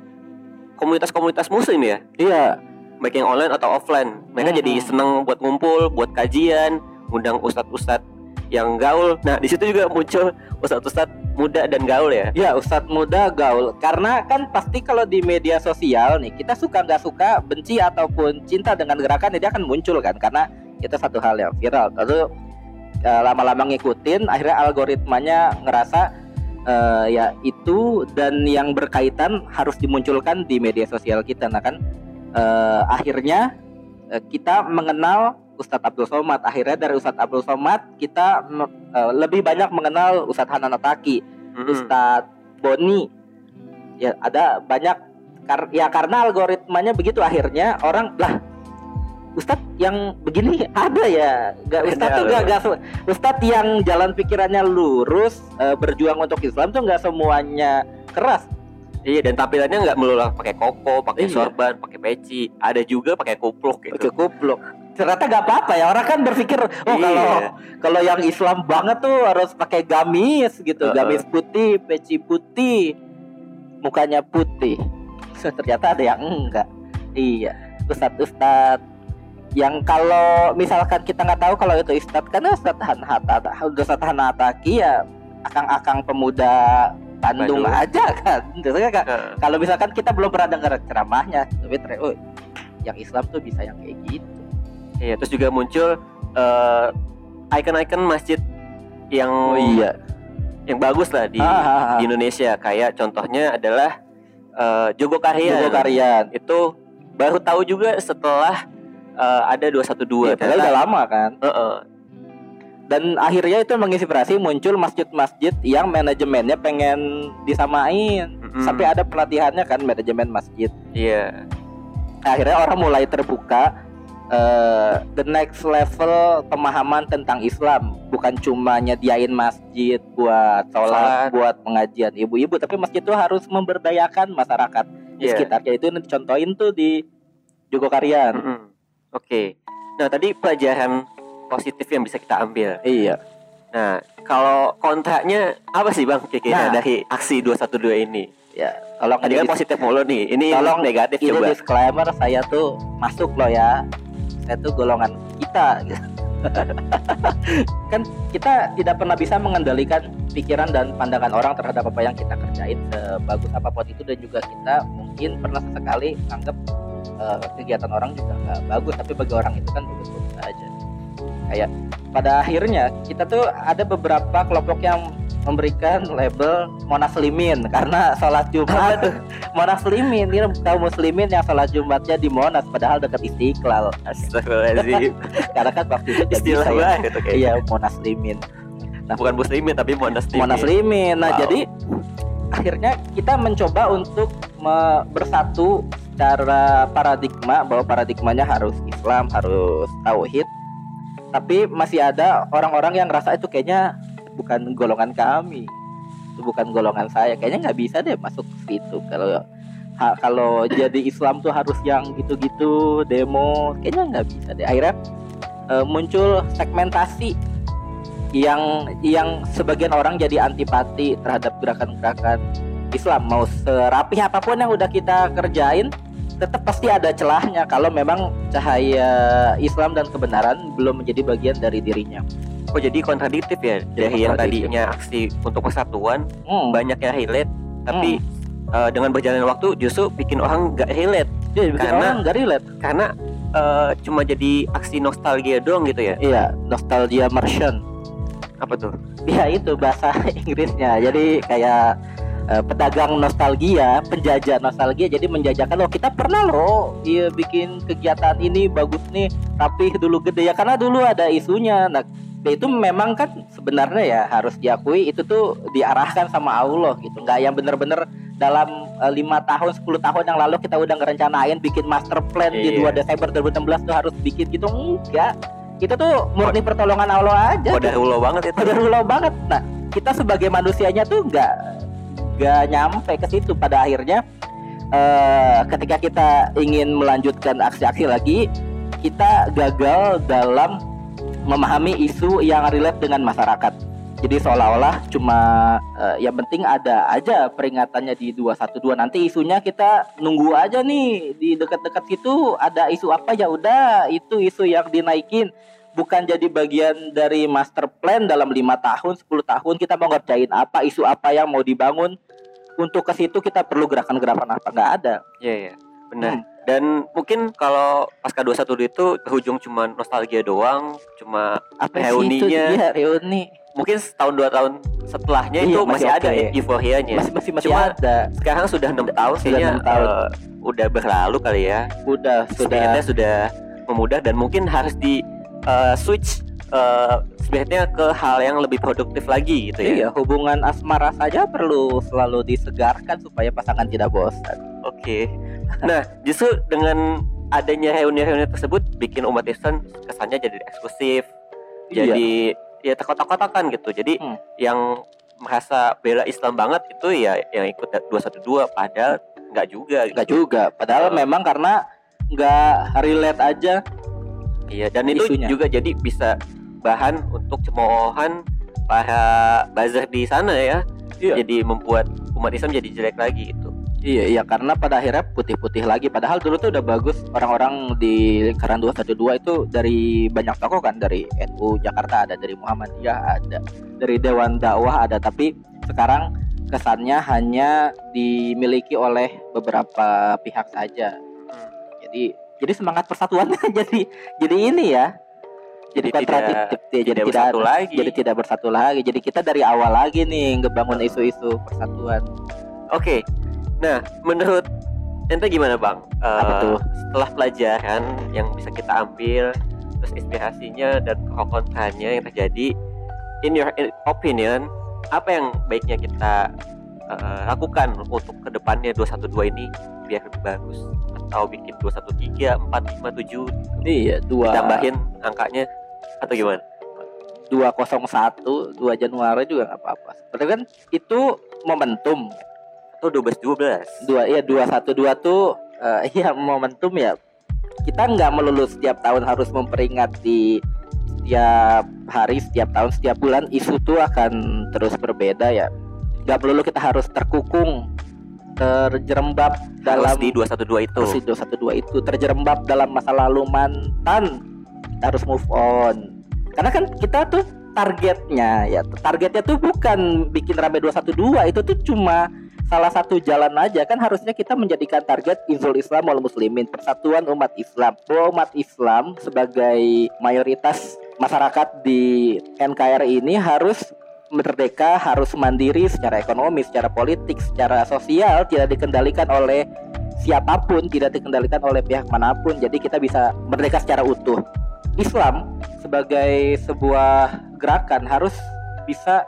[SPEAKER 3] komunitas-komunitas muslim ya
[SPEAKER 2] iya
[SPEAKER 3] baik yang online atau offline mereka
[SPEAKER 2] Mhm.
[SPEAKER 3] jadi seneng buat ngumpul buat kajian undang ustadz-ustadz yang gaul. Nah di situ juga muncul ustadz-ustadz muda dan gaul ya?
[SPEAKER 2] Ya Ustadz muda gaul. Karena kan pasti kalau di media sosial nih Kita suka nggak suka benci ataupun cinta dengan gerakan Dia akan muncul kan? Karena itu satu hal yang viral. Lalu eh, lama-lama ngikutin Akhirnya algoritmanya ngerasa eh, Ya itu dan yang berkaitan harus dimunculkan di media sosial kita Nah kan? Eh, akhirnya eh, kita mengenal Ustadz Abdul Somad Akhirnya dari Ustadz Abdul Somad kita eh, lebih banyak mengenal Ustadz Hanan Ataki
[SPEAKER 3] Mhm.
[SPEAKER 2] Ustadz Boni ya ada banyak kar ya karena algoritmanya begitu akhirnya orang lah Ustadz yang begini ada ya gak Ustadz tuh gak, gak Ustadz yang jalan pikirannya lurus eh, berjuang untuk Islam tuh nggak semuanya keras
[SPEAKER 3] Iya dan tampilannya nggak melulu pakai koko, pakai
[SPEAKER 2] Iya.
[SPEAKER 3] sorban, pakai peci. Ada juga pakai kupluk gitu.
[SPEAKER 2] Oke kupluk ternyata gak apa-apa ya. Orang kan berpikir oh
[SPEAKER 3] Iya.
[SPEAKER 2] kalau kalau yang Islam banget tuh harus pakai gamis gitu. Gamis putih peci putih mukanya putih. Ternyata ada yang enggak. Iya. Ustadz ustadz. Yang kalau misalkan kita nggak tahu kalau itu ustadz karena ustadz Han Hatta ustadz Han Hataki ya akang-akang pemuda Bandung, aja kan. Terus kan kalau misalkan kita belum pernah dengar ceramahnya tapi oh yang Islam tuh bisa yang kayak gitu
[SPEAKER 3] Iya, terus juga muncul eh, icon-icon masjid yang yang bagus lah di,
[SPEAKER 2] Oh Ah, ah, ah.
[SPEAKER 3] di Indonesia. Kayak contohnya adalah eh, Jogokarian.
[SPEAKER 2] Jogokarian.
[SPEAKER 3] Itu baru tahu juga setelah eh, ada 212.
[SPEAKER 2] Iya, padahal udah lama kan.
[SPEAKER 3] Heeh.
[SPEAKER 2] Dan akhirnya itu menginspirasi muncul masjid-masjid yang manajemennya pengen disamain.
[SPEAKER 3] Mm-mm.
[SPEAKER 2] Sampai ada pelatihannya kan manajemen masjid.
[SPEAKER 3] Iya.
[SPEAKER 2] Akhirnya orang mulai terbuka eh, the next level pemahaman tentang Islam, bukan cuma nyediain masjid buat sholat,
[SPEAKER 3] Sholat.
[SPEAKER 2] buat pengajian ibu-ibu, tapi masjid itu harus memberdayakan masyarakat di
[SPEAKER 3] Iya.
[SPEAKER 2] sekitarnya. Itu dicontohin tuh di Jogokarian.
[SPEAKER 3] Mm-mm. Oke. Nah, tadi pelajaran positif yang bisa kita ambil.
[SPEAKER 2] Iya.
[SPEAKER 3] Nah, kalau kontraknya apa sih Bang kira-kira
[SPEAKER 2] Nah.
[SPEAKER 3] dari aksi 212 ini?
[SPEAKER 2] Ya, tolong
[SPEAKER 3] Tadi kan positif mulu nih. Ini
[SPEAKER 2] Tolong
[SPEAKER 3] negatif
[SPEAKER 2] ini
[SPEAKER 3] coba.
[SPEAKER 2] disclaimer saya tuh masuk loh ya saya tuh golongan kita gitu. kan kita tidak pernah bisa mengendalikan pikiran dan pandangan orang terhadap apa yang kita kerjain sebagus apa pun itu. Dan juga kita mungkin pernah sesekali anggap eh, kegiatan orang juga nggak bagus. Tapi bagi orang itu kan bagus-bagus aja kayak pada akhirnya kita tuh ada beberapa kelompok yang memberikan label monaslimin karena sholat Jumat monaslimin ini kaum muslimin yang sholat Jumatnya di Monas padahal dekat Istiqlal
[SPEAKER 3] Astagfirullahaladzim.
[SPEAKER 2] karena kan waktu itu nggak
[SPEAKER 3] Istilah
[SPEAKER 2] bisa ya.
[SPEAKER 3] banget itu kayaknya.
[SPEAKER 2] iya monaslimin
[SPEAKER 3] Bukan muslimin tapi monaslimin.
[SPEAKER 2] monaslimin nah
[SPEAKER 3] Wow.
[SPEAKER 2] jadi akhirnya kita mencoba untuk bersatu secara paradigma bahwa paradigmanya harus Islam harus tauhid tapi masih ada orang-orang yang ngerasa itu kayaknya bukan golongan kami. Itu bukan golongan saya. Kayaknya nggak bisa deh masuk ke situ. Kalau ha- kalau jadi Islam tuh harus yang gitu-gitu demo kayaknya nggak bisa deh. Akhirnya eh, muncul segmentasi yang yang sebagian orang jadi antipati terhadap gerakan-gerakan Islam. Mau serapi apa pun yang udah kita kerjain tetap pasti ada celahnya kalau memang cahaya Islam dan kebenaran belum menjadi bagian dari dirinya.
[SPEAKER 3] Oh jadi kontradiktif ya
[SPEAKER 2] Jadi
[SPEAKER 3] dari yang tadinya aksi untuk persatuan
[SPEAKER 2] Hmm,
[SPEAKER 3] banyak yang relate tapi eh, dengan berjalannya waktu justru bikin orang nggak relate
[SPEAKER 2] Iya, bikin
[SPEAKER 3] Karena-
[SPEAKER 2] orang nggak relate.
[SPEAKER 3] karena eh, cuma jadi aksi nostalgia doang gitu ya
[SPEAKER 2] Iya, nostalgia merchant.
[SPEAKER 3] apa tuh
[SPEAKER 2] Ya itu bahasa Inggrisnya. Jadi kayak eh, pedagang nostalgia, penjajah nostalgia. Jadi menjajakan loh kita pernah loh iya bikin kegiatan ini bagus nih, rapih dulu gede ya karena dulu ada isunya. Nah, itu memang kan sebenarnya ya harus diakui itu tuh diarahkan sama Allah gitu. Nggak yang bener-bener dalam eh, lima tahun 10 tahun yang lalu kita udah ngerencanain bikin master plan di
[SPEAKER 3] Iya.
[SPEAKER 2] 2 Desember 2016 tuh harus bikin gitu enggak itu tuh murni pertolongan Allah aja
[SPEAKER 3] Udah ulo banget itu
[SPEAKER 2] udah rulau banget nah kita sebagai manusianya tuh nggak nggak nyampe ke situ. Pada akhirnya eh, ketika kita ingin melanjutkan aksi-aksi lagi kita gagal dalam memahami isu yang relate dengan masyarakat. Jadi seolah-olah cuma eh, yang penting ada aja peringatannya di 212 nanti isunya kita nunggu aja nih di dekat-dekat situ ada isu apa ya udah itu isu yang dinaikin bukan jadi bagian dari master plan dalam lima tahun 10 tahun kita mau ngerjain apa isu apa yang mau dibangun untuk ke situ kita perlu gerakan-gerakan apa nggak ada
[SPEAKER 3] Iya iya benar.
[SPEAKER 2] Hmm.
[SPEAKER 3] Dan mungkin kalau pasca 21 itu berujung cuma nostalgia doang, cuma
[SPEAKER 2] apa sih itu
[SPEAKER 3] Reuninya.
[SPEAKER 2] Iya, reuni
[SPEAKER 3] mungkin setahun dua tahun setelahnya
[SPEAKER 2] Iya,
[SPEAKER 3] itu
[SPEAKER 2] masih
[SPEAKER 3] masih, ada
[SPEAKER 2] oke.
[SPEAKER 3] ya euforianya.
[SPEAKER 2] masih masih masih
[SPEAKER 3] Cuma-
[SPEAKER 2] ada
[SPEAKER 3] Sekarang sudah enam tahun
[SPEAKER 2] Sudah
[SPEAKER 3] kayaknya
[SPEAKER 2] tahun.
[SPEAKER 3] eh, udah berlalu kali ya.
[SPEAKER 2] udah sudah
[SPEAKER 3] sudah memudah dan mungkin harus di eh, switch eh, spiritnya ke hal yang lebih produktif lagi gitu ya.
[SPEAKER 2] iya hubungan asmara saja perlu selalu disegarkan supaya pasangan tidak bosan
[SPEAKER 3] Oke. Nah, justru dengan adanya reuni-reuni tersebut bikin umat Islam kesannya jadi eksklusif,
[SPEAKER 2] Iya.
[SPEAKER 3] jadi ya terkotak-kotakan gitu. Jadi
[SPEAKER 2] Hmm.
[SPEAKER 3] yang merasa bela Islam banget itu ya yang ikut 212 padahal nggak juga. gitu.
[SPEAKER 2] Enggak juga padahal
[SPEAKER 3] Oh.
[SPEAKER 2] memang karena nggak relate aja
[SPEAKER 3] Iya, dan itu
[SPEAKER 2] Isunya.
[SPEAKER 3] juga jadi bisa bahan untuk cemoohan para buzzer di sana ya.
[SPEAKER 2] Iya.
[SPEAKER 3] Jadi membuat umat Islam jadi jelek lagi gitu.
[SPEAKER 2] Iya iya karena pada akhirnya putih-putih lagi padahal dulu tuh udah bagus orang-orang di lingkaran 212 itu dari banyak tokoh kan dari NU Jakarta ada dari Muhammadiyah ada dari Dewan Dakwah ada tapi sekarang kesannya hanya dimiliki oleh beberapa pihak saja. Jadi jadi semangat persatuannya jadi jadi ini ya. Jadi,
[SPEAKER 3] Jadi tidak-
[SPEAKER 2] kontradiktif ya, jadi
[SPEAKER 3] tidak
[SPEAKER 2] tidak
[SPEAKER 3] bersatu
[SPEAKER 2] ada-
[SPEAKER 3] lagi.
[SPEAKER 2] Jadi tidak bersatu lagi. Jadi kita dari awal lagi nih ngebangun isu-isu persatuan.
[SPEAKER 3] Oke. Nah, menurut ente gimana, Bang? Eh,
[SPEAKER 2] Apa tuh?
[SPEAKER 3] Setelah pelajaran yang bisa kita ambil, terus inspirasinya dan pro kontranya yang terjadi, in your opinion, apa yang baiknya kita eh, lakukan untuk ke depannya 212 ini biar lebih bagus? Atau bikin 213, 457,
[SPEAKER 2] Iya, dua
[SPEAKER 3] tambahin angkanya atau gimana?
[SPEAKER 2] 201 2 Januari juga nggak apa-apa. Berarti kan itu momentum.
[SPEAKER 3] Atau 12 12?
[SPEAKER 2] Dua ya 212 tuh eh, ya momentum ya. Kita nggak melulu setiap tahun harus memperingati setiap hari, setiap tahun, setiap bulan isu tuh akan terus berbeda ya. Nggak melulu kita harus terkukung terjerembab dalam
[SPEAKER 3] Harus di 212 itu.
[SPEAKER 2] si 212 itu terjerembab dalam masa lalu mantan. Kita harus move on. Karena kan kita tuh targetnya ya targetnya tuh bukan bikin rame 212 itu tuh cuma salah satu jalan aja. Kan harusnya kita menjadikan target Izul Islam wal Muslimin persatuan umat Islam. Umat Islam sebagai mayoritas masyarakat di NKRI ini harus merdeka harus mandiri secara ekonomi, secara politik, secara sosial tidak dikendalikan oleh siapa pun, tidak dikendalikan oleh pihak mana pun. Jadi kita bisa merdeka secara utuh. Islam sebagai sebuah gerakan harus bisa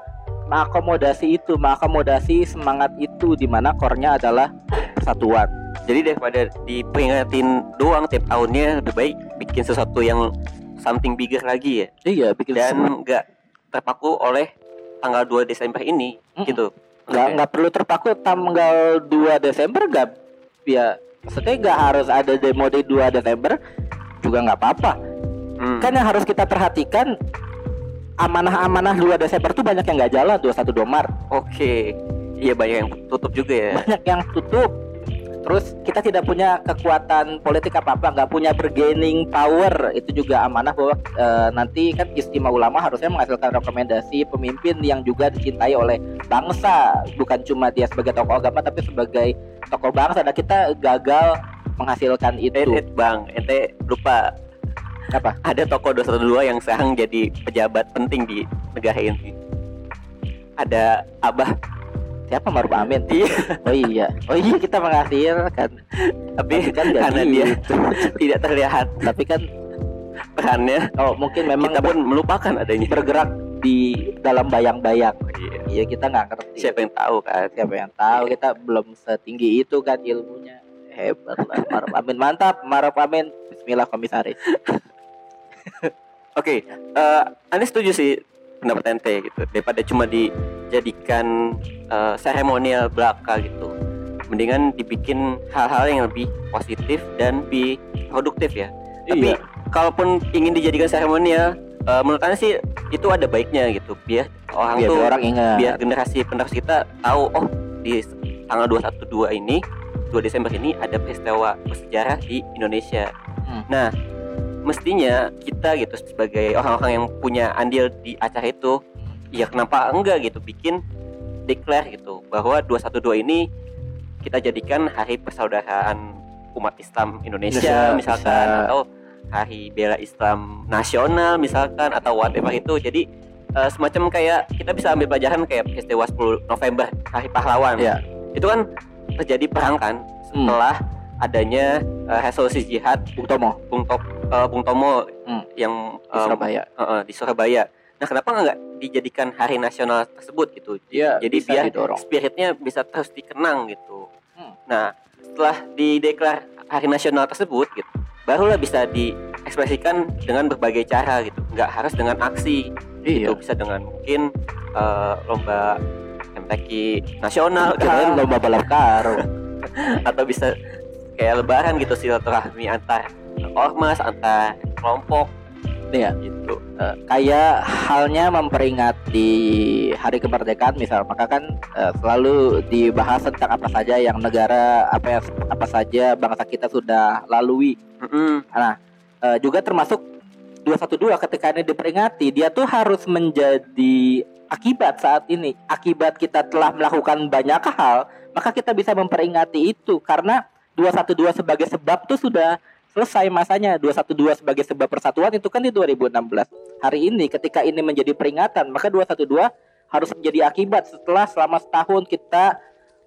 [SPEAKER 2] mengakomodasi itu, mengakomodasi semangat itu di mana core-nya adalah persatuan.
[SPEAKER 3] Jadi daripada diperingatin doang tiap tahunnya lebih baik bikin sesuatu yang something bigger lagi ya
[SPEAKER 2] Iya, bikin
[SPEAKER 3] dan nggak terpaku oleh tanggal 2 Desember ini
[SPEAKER 2] Mm-mm.
[SPEAKER 3] gitu.
[SPEAKER 2] nggak nggak perlu terpaku tanggal 2 Desember nggak ya maksudnya nggak harus ada demo di 2 Desember juga nggak apa-apa
[SPEAKER 3] Hmm.
[SPEAKER 2] kan yang harus kita perhatikan amanah-amanah 2 Desember tuh banyak yang nggak jalan 21 Maret
[SPEAKER 3] Oke. Iya banyak yang tutup juga ya.
[SPEAKER 2] banyak yang tutup terus kita tidak punya kekuatan politik apa apa nggak punya bargaining power. Itu juga amanah bahwa eh, nanti kan istimewa ulama harusnya menghasilkan rekomendasi pemimpin yang juga dicintai oleh bangsa. Bukan cuma dia sebagai tokoh agama tapi sebagai tokoh bangsa. Dan kita gagal menghasilkan
[SPEAKER 3] Eh,
[SPEAKER 2] itu.
[SPEAKER 3] Eh, bang, ente lupa.
[SPEAKER 2] Apa?
[SPEAKER 3] Ada tokoh 212 yang sekarang jadi pejabat penting di negara ini. Ada Abah,
[SPEAKER 2] siapa Maruf Amin
[SPEAKER 3] Iya.
[SPEAKER 2] oh iya oh iya kita menghasilkan
[SPEAKER 3] tapi
[SPEAKER 2] Tapi kan
[SPEAKER 3] karena dia
[SPEAKER 2] gitu.
[SPEAKER 3] tidak terlihat
[SPEAKER 2] tapi kan
[SPEAKER 3] perannya,
[SPEAKER 2] oh mungkin memang
[SPEAKER 3] kita pun melupakan adanya.
[SPEAKER 2] bergerak di dalam bayang-bayang
[SPEAKER 3] Iya.
[SPEAKER 2] Iya kita nggak ngerti.
[SPEAKER 3] Siapa yang tahu kan?
[SPEAKER 2] Siapa yang tahu
[SPEAKER 3] Iya.
[SPEAKER 2] kita belum setinggi itu kan ilmunya. Hebat lah Maruf Amin mantap Maruf Amin. Bismillah komisaris.
[SPEAKER 3] Oke, eh Anda setuju sih pendapat ente gitu daripada cuma dijadikan eh, seremonial belaka gitu. Mendingan dibikin hal-hal yang lebih positif dan lebih produktif ya. Tapi
[SPEAKER 2] Iya.
[SPEAKER 3] kalaupun ingin dijadikan seremonial, eh, menurut Anda sih itu ada baiknya gitu. Biar orang
[SPEAKER 2] Biar
[SPEAKER 3] tuh
[SPEAKER 2] orang ingat.
[SPEAKER 3] biar generasi penerus kita tahu oh di tanggal 212 ini 2 Desember ini ada peristiwa bersejarah di Indonesia.
[SPEAKER 2] Hmm.
[SPEAKER 3] Nah, mestinya kita gitu sebagai orang-orang yang punya andil di acara itu ya kenapa enggak gitu bikin declare gitu bahwa 212 ini kita jadikan hari persaudaraan umat Islam Indonesia
[SPEAKER 2] Indonesia,
[SPEAKER 3] misalkan
[SPEAKER 2] bisa.
[SPEAKER 3] atau hari bela Islam nasional misalkan atau whatever itu jadi eh, semacam kayak kita bisa ambil pelajaran kayak peristiwa 10 November hari pahlawan
[SPEAKER 2] Iya.
[SPEAKER 3] itu kan terjadi perang kan
[SPEAKER 2] Hmm.
[SPEAKER 3] setelah adanya eh, resolusi jihad
[SPEAKER 2] Bung Tomo
[SPEAKER 3] Bung, Top, eh, Bung Tomo
[SPEAKER 2] Hmm.
[SPEAKER 3] yang
[SPEAKER 2] di
[SPEAKER 3] em,
[SPEAKER 2] Surabaya.
[SPEAKER 3] eh, eh, di Surabaya. Nah, kenapa nggak dijadikan hari nasional tersebut gitu?
[SPEAKER 2] Iya.
[SPEAKER 3] Jadi
[SPEAKER 2] bisa
[SPEAKER 3] biar
[SPEAKER 2] didorong.
[SPEAKER 3] spiritnya bisa terus dikenang gitu.
[SPEAKER 2] Hmm.
[SPEAKER 3] Nah, setelah dideklar hari nasional tersebut gitu, barulah bisa diekspresikan dengan berbagai cara gitu. Nggak harus dengan aksi.
[SPEAKER 2] Iya.
[SPEAKER 3] Itu bisa dengan mungkin eh, lomba MTQ nasional
[SPEAKER 2] Kirain
[SPEAKER 3] kah?
[SPEAKER 2] lomba balap karung.
[SPEAKER 3] atau bisa kayak lebaran gitu silaturahmi antar ormas antar kelompok
[SPEAKER 2] Iya.
[SPEAKER 3] gitu
[SPEAKER 2] Eh, kayak halnya memperingati hari kemerdekaan misal maka kan eh, selalu dibahas tentang apa saja yang negara apa apa saja bangsa kita sudah lalui
[SPEAKER 3] Mm-mm.
[SPEAKER 2] Eh, juga termasuk 212 ketika ini diperingati dia tuh harus menjadi akibat saat ini akibat kita telah melakukan banyak hal maka kita bisa memperingati itu karena 212 sebagai sebab tuh sudah selesai masanya 212 sebagai sebab persatuan itu kan di 2016 hari ini ketika ini menjadi peringatan maka 212 harus menjadi akibat setelah selama setahun kita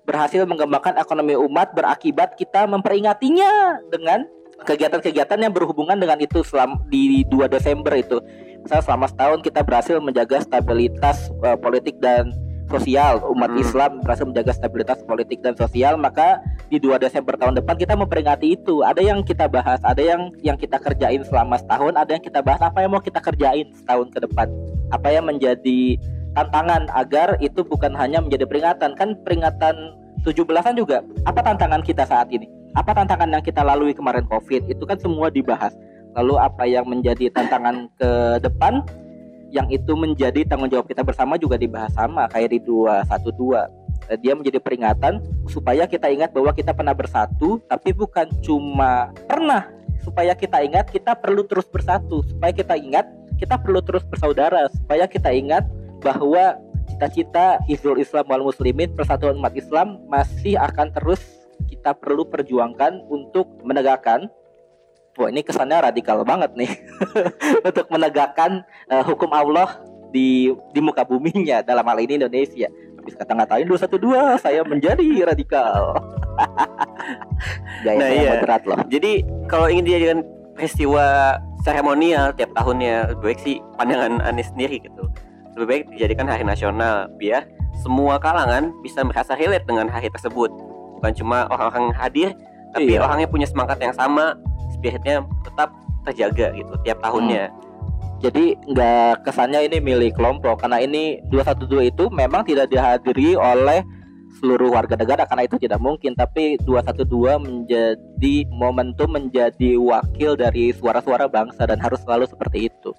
[SPEAKER 2] berhasil mengembangkan ekonomi umat berakibat kita memperingatinya dengan kegiatan-kegiatan yang berhubungan dengan itu selama di 2 Desember itu. Misalnya selama setahun kita berhasil menjaga stabilitas eh, politik dan sosial umat
[SPEAKER 3] Hmm.
[SPEAKER 2] Islam berhasil menjaga stabilitas politik dan sosial maka di 2 Desember tahun depan kita memperingati itu. Ada yang kita bahas ada yang yang kita kerjain selama setahun ada yang kita bahas apa yang mau kita kerjain setahun ke depan. Apa yang menjadi tantangan agar itu bukan hanya menjadi peringatan. Kan peringatan 17-an juga apa tantangan kita saat ini? Apa tantangan yang kita lalui kemarin covid? Itu kan semua dibahas. Lalu apa yang menjadi tantangan ke depan yang itu menjadi tanggung jawab kita bersama juga dibahas sama kayak di 212 Eh, dia menjadi peringatan supaya kita ingat bahwa kita pernah bersatu tapi bukan cuma pernah. Supaya kita ingat kita perlu terus bersatu. Supaya kita ingat kita perlu terus bersaudara. Supaya kita ingat bahwa cita-cita Izul Islam wal Muslimin persatuan umat Islam masih akan terus kita perlu perjuangkan untuk menegakkan Wah ini kesannya radikal banget nih untuk menegakkan eh, hukum Allah di di muka buminya dalam hal ini Indonesia. Habis kata ngatain 212 saya menjadi radikal. Gaya
[SPEAKER 3] Nah, iya.
[SPEAKER 2] moderat loh.
[SPEAKER 3] jadi kalau ingin dijadikan peristiwa seremonial tiap tahunnya lebih baik sih pandangan Anies sendiri gitu lebih baik dijadikan hari nasional biar semua kalangan bisa merasa relate dengan hari tersebut bukan cuma orang-orang hadir tapi
[SPEAKER 2] Iya.
[SPEAKER 3] orangnya punya semangat yang sama spiritnya tetap terjaga gitu tiap tahunnya.
[SPEAKER 2] Jadi nggak kesannya ini milik kelompok karena ini 212 itu memang tidak dihadiri oleh seluruh warga negara karena itu tidak mungkin. Tapi 212 menjadi momentum menjadi wakil dari suara-suara bangsa dan harus selalu seperti itu.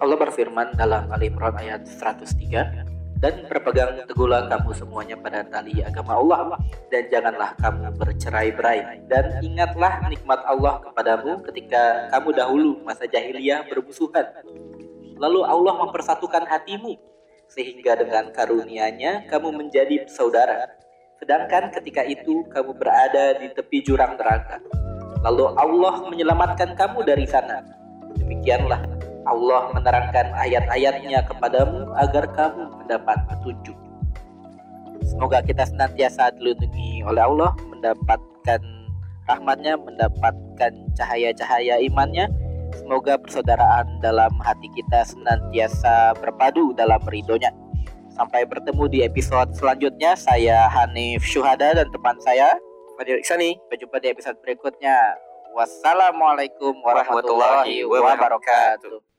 [SPEAKER 2] Allah berfirman dalam Al Imran ayat 103 dan berpegang teguhlah kamu semuanya pada tali agama Allah. Dan janganlah kamu bercerai-berai. Dan ingatlah nikmat Allah kepadamu ketika kamu dahulu masa jahiliyah bermusuhan. Lalu Allah mempersatukan hatimu sehingga dengan karunia-Nya kamu menjadi saudara. Sedangkan ketika itu kamu berada di tepi jurang neraka. Lalu Allah menyelamatkan kamu dari sana. Demikianlah Allah menerangkan ayat-ayatnya kepadamu agar kamu mendapat petunjuk. Semoga kita senantiasa dilindungi oleh Allah, mendapatkan rahmatnya, mendapatkan cahaya-cahaya imannya. Semoga persaudaraan dalam hati kita senantiasa berpadu dalam ridhonya. Sampai bertemu di episode selanjutnya. Saya Hanif Syuhada dan teman saya
[SPEAKER 3] Fadil Iksani
[SPEAKER 2] Berjumpa di episode berikutnya. Wassalamualaikum warahmatullahi wabarakatuh.